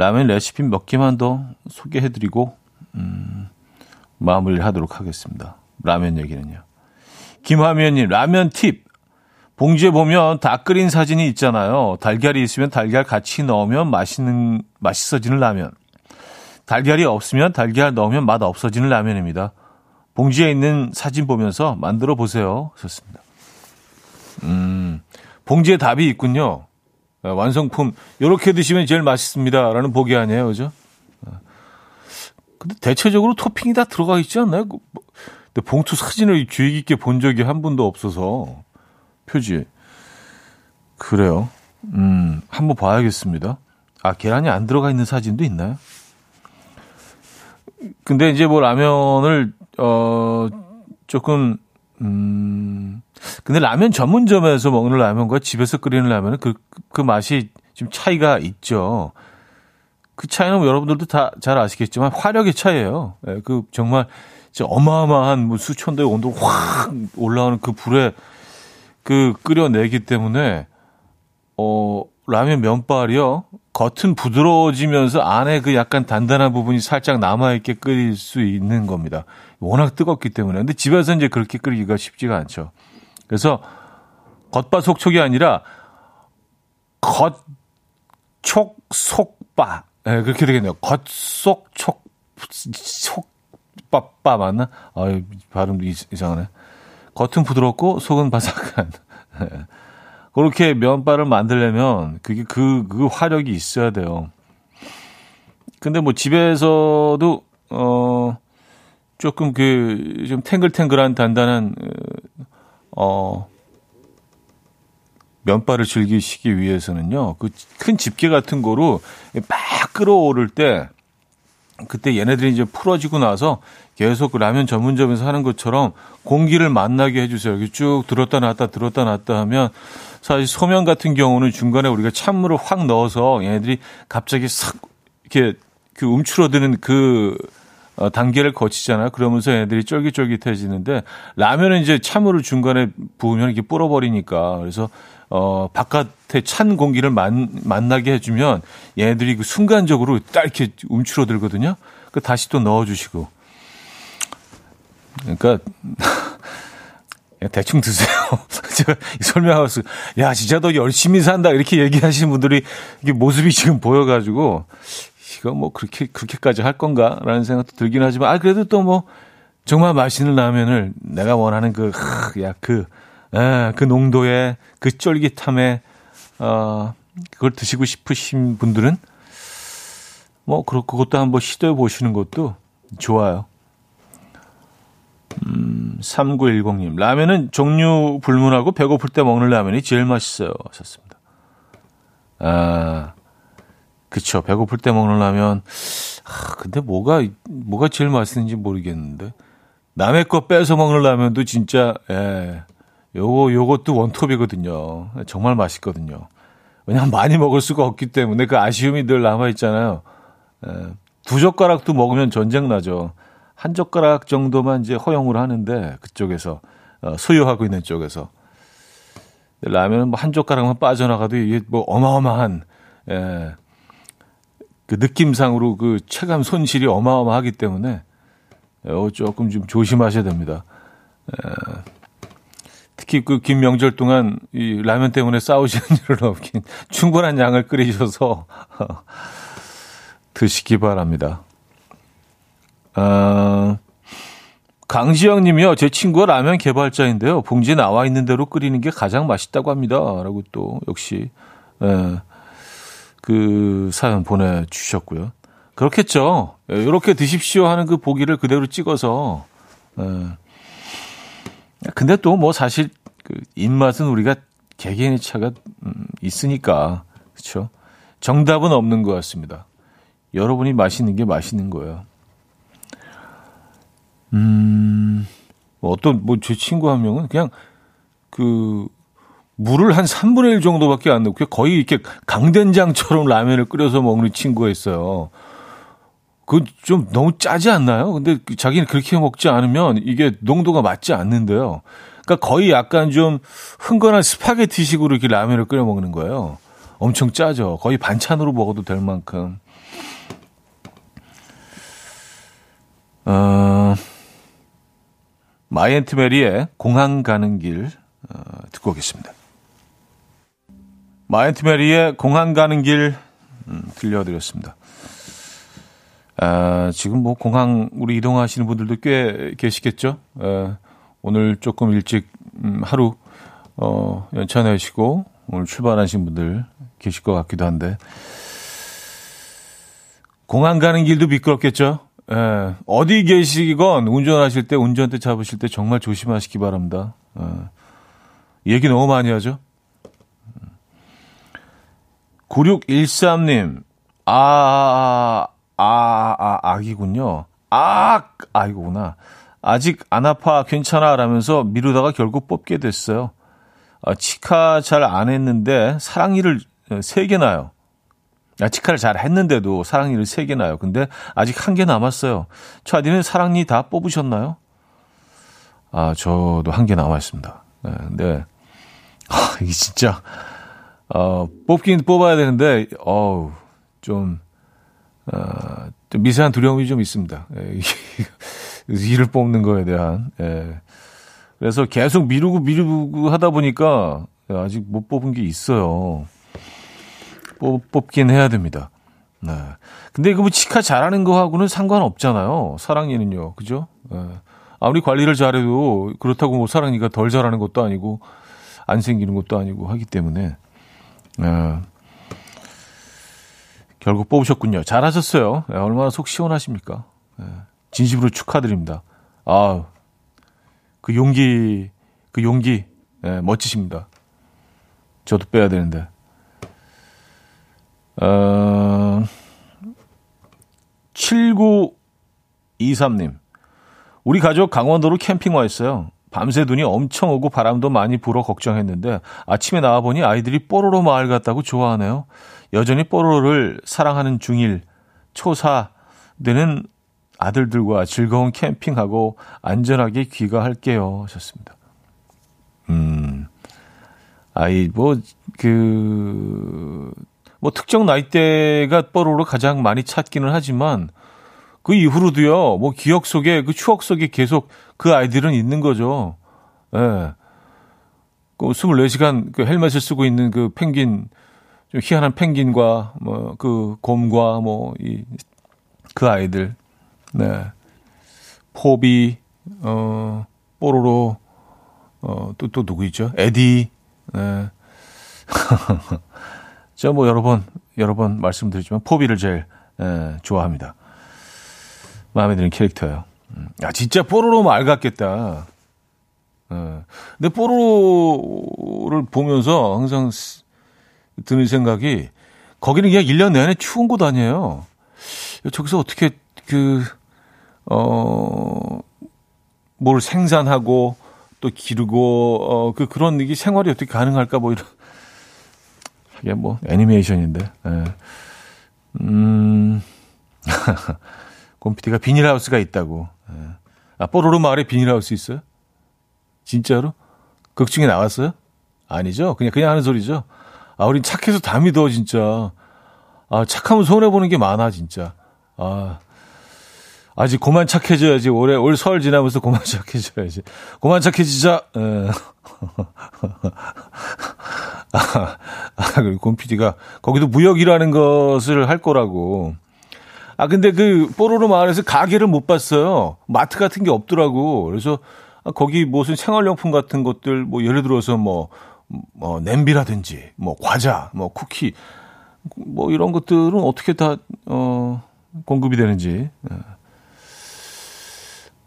라면 레시피 몇 개만 더 소개해드리고 음, 마무리를 하도록 하겠습니다. 라면 얘기는요. 김화면님 라면 팁. 봉지에 보면 다 끓인 사진이 있잖아요. 달걀이 있으면 달걀 같이 넣으면 맛있는 맛있어지는 라면. 달걀이 없으면 달걀 넣으면 맛 없어지는 라면입니다. 봉지에 있는 사진 보면서 만들어 보세요. 좋습니다. 음, 봉지에 답이 있군요. 아, 완성품, 요렇게 드시면 제일 맛있습니다. 라는 보기 아니에요. 그죠? 아, 근데 대체적으로 토핑이 다 들어가 있지 않나요? 그 뭐, 근데 봉투 사진을 주의 깊게 본 적이 한 번도 없어서. 표지. 그래요. 음, 한번 봐야겠습니다. 아, 계란이 안 들어가 있는 사진도 있나요? 근데 이제 뭐 라면을, 어, 조금, 음, 근데 라면 전문점에서 먹는 라면과 집에서 끓이는 라면은 그, 그 맛이 좀 차이가 있죠. 그 차이는 여러분들도 다 잘 아시겠지만 화력의 차이예요. 예, 그 정말 어마어마한 뭐 수천 도의 온도 확 올라오는 그 불에 그 끓여내기 때문에 어 라면 면발이요 겉은 부드러워지면서 안에 그 약간 단단한 부분이 살짝 남아 있게 끓일 수 있는 겁니다. 워낙 뜨겁기 때문에. 근데 집에서 이제 그렇게 끓이기가 쉽지가 않죠. 그래서 겉바속촉이 아니라 겉촉 속바 네, 그렇게 되겠네요. 겉속촉 속바빠 맞나? 아 발음도 이상하네. 겉은 부드럽고 속은 바삭한. 네. 그렇게 면발을 만들려면 그게 그, 그 화력이 있어야 돼요. 근데 뭐 집에서도, 어, 조금 그, 좀 탱글탱글한 단단한, 어, 면발을 즐기시기 위해서는요, 그 큰 집게 같은 거로 막 끌어오를 때, 그때 얘네들이 이제 풀어지고 나서 계속 그 라면 전문점에서 하는 것처럼 공기를 만나게 해주세요. 이렇게 쭉 들었다 놨다 들었다 놨다 하면 사실 소면 같은 경우는 중간에 우리가 찬물을 확 넣어서 얘네들이 갑자기 싹 이렇게 그 움츠러드는 그 어, 단계를 거치잖아요. 그러면서 얘네들이 쫄깃쫄깃해지는데 라면은 이제 찬물을 중간에 부으면 이렇게 불어버리니까 그래서 어 바깥에 찬 공기를 만, 만나게 해주면 얘네들이 그 순간적으로 딱 이렇게 움츠러들거든요. 그 다시 또 넣어주시고 그러니까 대충 드세요. 제가 설명하면서 야 진짜 너 열심히 산다 이렇게 얘기하시는 분들이 이게 모습이 지금 보여가지고 이거 뭐 그렇게 그렇게까지 할 건가라는 생각도 들긴 하지만 아 그래도 또 뭐 정말 맛있는 라면을 내가 원하는 그야그 예, 그 농도의 그 쫄깃함에 어 그걸 드시고 싶으신 분들은 뭐 그렇고 그것도 한번 시도해 보시는 것도 좋아요. 음, 3910님. 라면은 종류 불문하고 배고플 때 먹는 라면이 제일 맛있어요. 하셨습니다. 아, 그쵸. 배고플 때 먹는 라면. 아, 근데 뭐가, 뭐가 제일 맛있는지 모르겠는데. 남의 거 빼서 먹는 라면도 진짜, 예. 요거, 요것도 원톱이거든요. 정말 맛있거든요. 왜냐면 많이 먹을 수가 없기 때문에 그 아쉬움이 늘 남아있잖아요. 예. 두 젓가락도 먹으면 전쟁 나죠. 한 젓가락 정도만 이제 허용을 하는데 그쪽에서 어, 소유하고 있는 쪽에서 라면은 뭐 한 젓가락만 빠져나가도 이게 뭐 어마어마한 예, 그 느낌상으로 그 체감 손실이 어마어마하기 때문에 어, 조금 좀 조심하셔야 됩니다. 예, 특히 그 긴 명절 동안 이 라면 때문에 싸우시는 일은 없긴 충분한 양을 끓이셔서 드시기 바랍니다. 아, 강지영 님이요. 제 친구가 라면 개발자인데요. 봉지에 나와 있는 대로 끓이는 게 가장 맛있다고 합니다. 라고 또 역시 예, 그 사연 보내주셨고요. 그렇겠죠. 이렇게 예, 드십시오 하는 그 보기를 그대로 찍어서 예. 근데 또 뭐 사실 그 입맛은 우리가 개개인의 차가 음, 있으니까 그렇죠. 정답은 없는 것 같습니다. 여러분이 맛있는 게 맛있는 거예요. 음, 뭐 어떤, 뭐, 제 친구 한 명은 그냥 그, 물을 한 3분의 1 정도밖에 안 넣고 거의 이렇게 강된장처럼 라면을 끓여서 먹는 친구가 있어요. 그좀 너무 짜지 않나요? 근데 자기는 그렇게 먹지 않으면 이게 농도가 맞지 않는데요. 그러니까 거의 약간 좀 흥건한 스파게티식으로 이렇게 라면을 끓여 먹는 거예요. 엄청 짜죠. 거의 반찬으로 먹어도 될 만큼. 어, 마이 앤트 메리의 공항 가는 길 어, 듣고 오겠습니다. 마이 앤트 메리의 공항 가는 길 음, 들려드렸습니다. 아, 지금 뭐 공항 우리 이동하시는 분들도 꽤 계시겠죠. 에, 오늘 조금 일찍 음, 하루 어, 연차 내시고 오늘 출발하신 분들 계실 것 같기도 한데 공항 가는 길도 미끄럽겠죠. 예, 어디 계시건 운전하실 때, 운전대 잡으실 때 정말 조심하시기 바랍니다. 예, 얘기 너무 많이 하죠? 9613님, 아, 아, 아, 아기군요. 아, 아이구나. 아직 안 아파, 괜찮아. 라면서 미루다가 결국 뽑게 됐어요. 아, 치카 잘 안 했는데 사랑니를 3개 나요. 치카를 잘 했는데도 사랑니를 3개 나요. 근데 아직 한 개 남았어요. 차디는 사랑니 다 뽑으셨나요? 아, 저도 한 개 남아있습니다. 네, 근데, 아, 이게 진짜, 어, 뽑긴 뽑아야 되는데, 어우, 좀, 어, 좀 미세한 두려움이 좀 있습니다. 예, 이를 뽑는 거에 대한, 예. 그래서 계속 미루고 미루고 하다 보니까 아직 못 뽑은 게 있어요. 뽑, 뽑긴 해야 됩니다. 네. 근데 이거 뭐 치카 잘하는 거하고는 상관없잖아요. 사랑니는요. 그죠? 네. 아무리 관리를 잘해도 그렇다고 뭐 사랑니가 덜 잘하는 것도 아니고 안 생기는 것도 아니고 하기 때문에 네. 결국 뽑으셨군요. 잘하셨어요. 네, 얼마나 속 시원하십니까? 네. 진심으로 축하드립니다. 아, 그 용기, 그 용기, 네, 멋지십니다. 저도 빼야 되는데. 어, 7923님. 우리 가족 강원도로 캠핑 와 있어요. 밤새 눈이 엄청 오고 바람도 많이 불어 걱정했는데 아침에 나와보니 아이들이 뽀로로 마을 갔다고 좋아하네요. 여전히 뽀로로를 사랑하는 중일 초사 되는 아들들과 즐거운 캠핑하고 안전하게 귀가할게요. 하셨습니다. 음, 아이, 뭐, 그, 뭐 특정 나이대가 뽀로로 가장 많이 찾기는 하지만 그 이후로도요, 뭐 기억 속에, 그 추억 속에 계속 그 아이들은 있는 거죠. 예. 네. 그 24시간 그 헬멧을 쓰고 있는 그 펭귄, 좀 희한한 펭귄과 뭐 그 곰과 뭐 이 그 아이들. 네. 포비, 어, 뽀로로, 어, 또, 또 누구 있죠? 에디, 네. 제가 뭐 여러 번, 여러 번 말씀드리지만 포비를 제일 에, 좋아합니다. 마음에 드는 캐릭터예요. 음. 아, 진짜 뽀로로 말 같겠다. 예. 근데 뽀로로를 보면서 항상 드는 생각이 거기는 그냥 1년 내내 추운 곳 아니에요. 저기서 어떻게 그, 어, 뭘 생산하고 또 기르고, 어, 그, 그런 이게 생활이 어떻게 가능할까 뭐 이런 이게 뭐 애니메이션인데. 예. 음. 곰피디가 비닐하우스가 있다고 예. 아, 뽀로로 마을에 비닐하우스 있어요? 진짜로? 극 중에 나왔어요? 아니죠. 그냥, 그냥 하는 소리죠. 아, 우린 착해서 다 믿어, 진짜. 아, 착하면 손해보는 게 많아, 진짜. 아, 아직 그만 착해져야지. 올해, 올 설 지나면서 그만 착해져야지. 그만 착해지자. 에. 아, 아, 그리고 곰 PD가 거기도 무역이라는 것을 할 거라고. 아, 근데 그 뽀로로 마을에서 가게를 못 봤어요. 마트 같은 게 없더라고. 그래서 아, 거기 무슨 생활용품 같은 것들, 뭐 예를 들어서 뭐, 뭐 냄비라든지, 뭐 과자, 뭐 쿠키, 뭐 이런 것들은 어떻게 다, 어, 공급이 되는지. 예.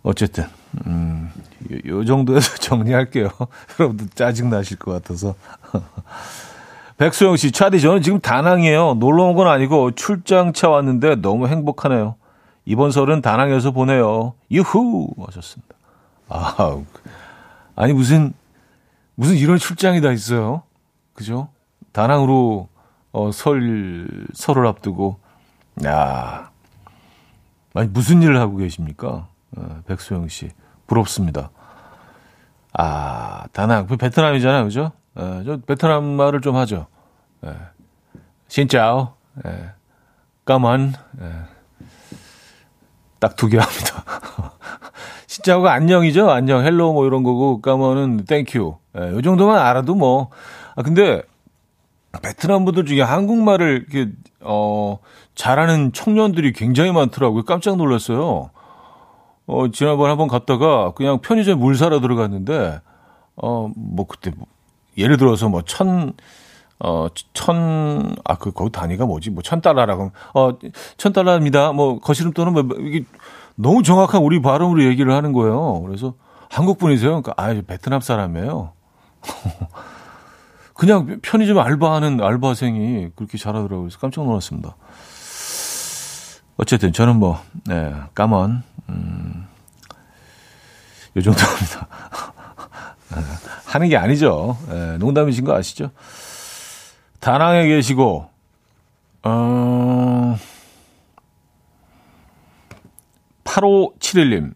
어쨌든, 음, 요, 요 정도에서 정리할게요. 여러분들 짜증 나실 것 같아서. 백소영 씨, 차디, 저는 지금 다낭이에요. 놀러 온 건 아니고 출장차 왔는데 너무 행복하네요. 이번 설은 다낭에서 보내요. 유후! 하셨습니다. 아, 아니, 무슨, 무슨 이런 출장이 다 있어요. 그죠? 다낭으로, 어, 설, 설을 앞두고. 야 아니, 무슨 일을 하고 계십니까? 어, 백소영 씨. 부럽습니다. 아, 다낭. 그 베트남이잖아요. 그죠? 어, 저 베트남 말을 좀 하죠. 예. Xin chào. 예. Cảm ơn. 예. 딱 두 개 합니다. Xin chào가 안녕이죠. 안녕. hello 뭐 이런 거고 cảm ơn은 thank you. 예, 요 정도만 알아도 뭐. 아 근데 베트남 분들 중에 한국말을 이렇게 어 잘하는 청년들이 굉장히 많더라고요. 깜짝 놀랐어요. 어 지난번에 한번 갔다가 그냥 편의점 물 사러 들어갔는데 어 뭐 그때 뭐 예를 들어서 뭐 천, 어, 천, 아, 그, 거기 단위가 뭐지? 뭐, 천 달러라고. 어, 천 달러입니다. 뭐, 거시름돈은 뭐, 이게 너무 정확한 우리 발음으로 얘기를 하는 거예요. 그래서 한국 분이세요? 그러니까, 아, 베트남 사람이에요. 그냥 편의점 알바하는 알바생이 그렇게 잘하더라고요. 그래서 깜짝 놀랐습니다. 어쨌든 저는 뭐, 네, 까만, 음, 요 정도입니다. 하는 게 아니죠. 예, 농담이신 거 아시죠? 다낭에 계시고, 어, 8571님.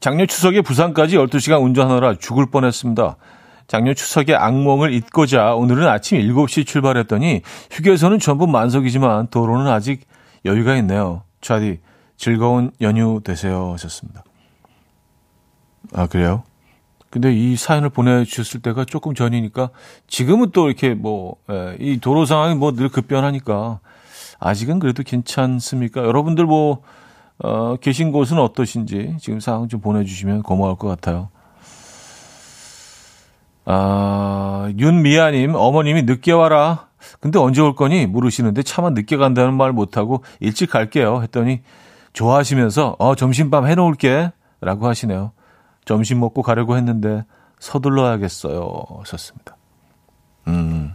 작년 추석에 부산까지 12시간 운전하느라 죽을 뻔했습니다. 작년 추석에 악몽을 잊고자 오늘은 아침 7시 출발했더니 휴게소는 전부 만석이지만 도로는 아직 여유가 있네요. 차디 즐거운 연휴 되세요 하셨습니다. 아 그래요? 근데 이 사연을 보내주셨을 때가 조금 전이니까 지금은 또 이렇게 뭐, 예, 이 도로 상황이 뭐 늘 급변하니까 아직은 그래도 괜찮습니까? 여러분들 뭐, 어, 계신 곳은 어떠신지 지금 상황 좀 보내주시면 고마울 것 같아요. 아, 윤미아님, 어머님이 늦게 와라. 근데 언제 올 거니? 물으시는데 차마 늦게 간다는 말 못하고 일찍 갈게요. 했더니 좋아하시면서, 어, 점심밥 해놓을게. 라고 하시네요. 점심 먹고 가려고 했는데 서둘러야겠어요. 썼습니다. 음.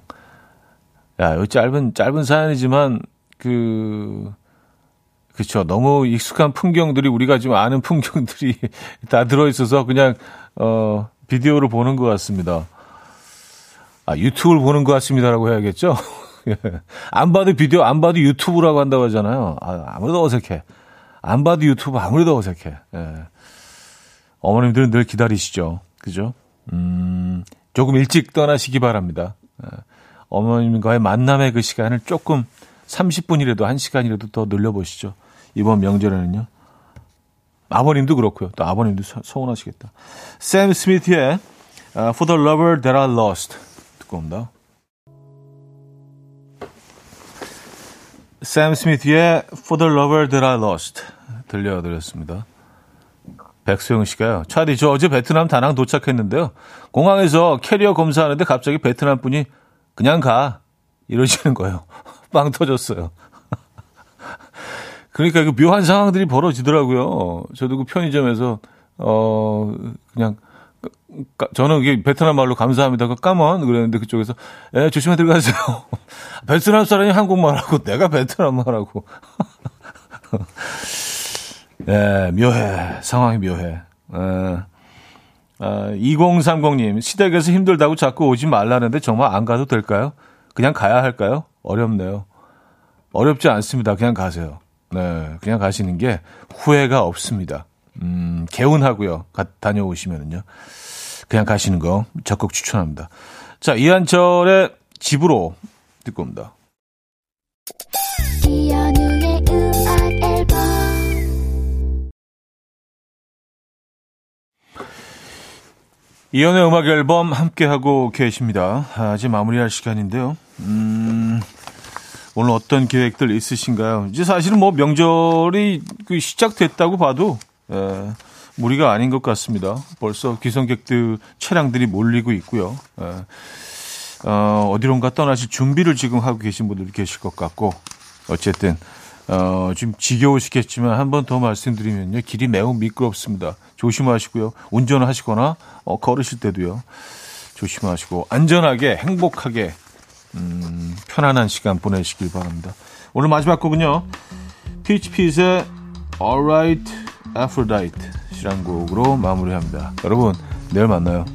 야, 이 짧은, 짧은 사연이지만, 그, 그쵸. 너무 익숙한 풍경들이 우리가 지금 아는 풍경들이 다 들어있어서 그냥, 어, 비디오를 보는 것 같습니다. 아, 유튜브를 보는 것 같습니다라고 해야겠죠? 예. 안 봐도 비디오, 안 봐도 유튜브라고 한다고 하잖아요. 아, 아무래도 어색해. 안 봐도 유튜브 아무래도 어색해. 예. 어머님들은 늘 기다리시죠. 그죠? 음, 조금 일찍 떠나시기 바랍니다. 예. 어머님과의 만남의 그 시간을 조금 30분이라도 1시간이라도 더 늘려보시죠. 이번 명절에는요. 아버님도 그렇고요. 또 아버님도 서, 운하시겠다 샘 스미스의 uh, For the Lover That I Lost 듣고 옵니다. 샘 스미스의 For the Lover That I Lost 들려드렸습니다. 백수영 씨가요. 차디, 저 어제 베트남 다낭 도착했는데요. 공항에서 캐리어 검사하는데 갑자기 베트남 분이 그냥 가. 이러시는 거예요. 빵 터졌어요. 그러니까 그 묘한 상황들이 벌어지더라고요. 저도 그 편의점에서, 어, 그냥, 저는 이게 베트남 말로 감사합니다. 그 까먼 그랬는데 그쪽에서 에 조심해 들어가세요. 베트남 사람이 한국말하고 내가 베트남 말하고 예, 묘해. 상황이 묘해. 예. 아, 2030님, 시댁에서 힘들다고 자꾸 오지 말라는데 정말 안 가도 될까요? 그냥 가야 할까요? 어렵네요. 어렵지 않습니다. 그냥 가세요. 네, 그냥 가시는 게 후회가 없습니다. 음, 개운하고요. 가, 다녀오시면은요. 그냥 가시는 거 적극 추천합니다. 자, 이한철의 집으로 듣고 옵니다. 이연의 음악 앨범 함께하고 계십니다. 아, 이제 마무리할 시간인데요. 음, 오늘 어떤 계획들 있으신가요? 이제 사실은 뭐 명절이 그 시작됐다고 봐도 에, 무리가 아닌 것 같습니다. 벌써 귀성객들 차량들이 몰리고 있고요. 에, 어, 어디론가 떠나실 준비를 지금 하고 계신 분들이 계실 것 같고 어쨌든 어, 좀 지겨우시겠지만 한 번 더 말씀드리면요. 길이 매우 미끄럽습니다. 조심하시고요. 운전을 하시거나 어, 걸으실 때도요. 조심하시고 안전하게 행복하게 음, 편안한 시간 보내시길 바랍니다. 오늘 마지막 곡은요. 피치핏의 Alright Aphrodite 이란 곡으로 마무리합니다. 여러분 내일 만나요.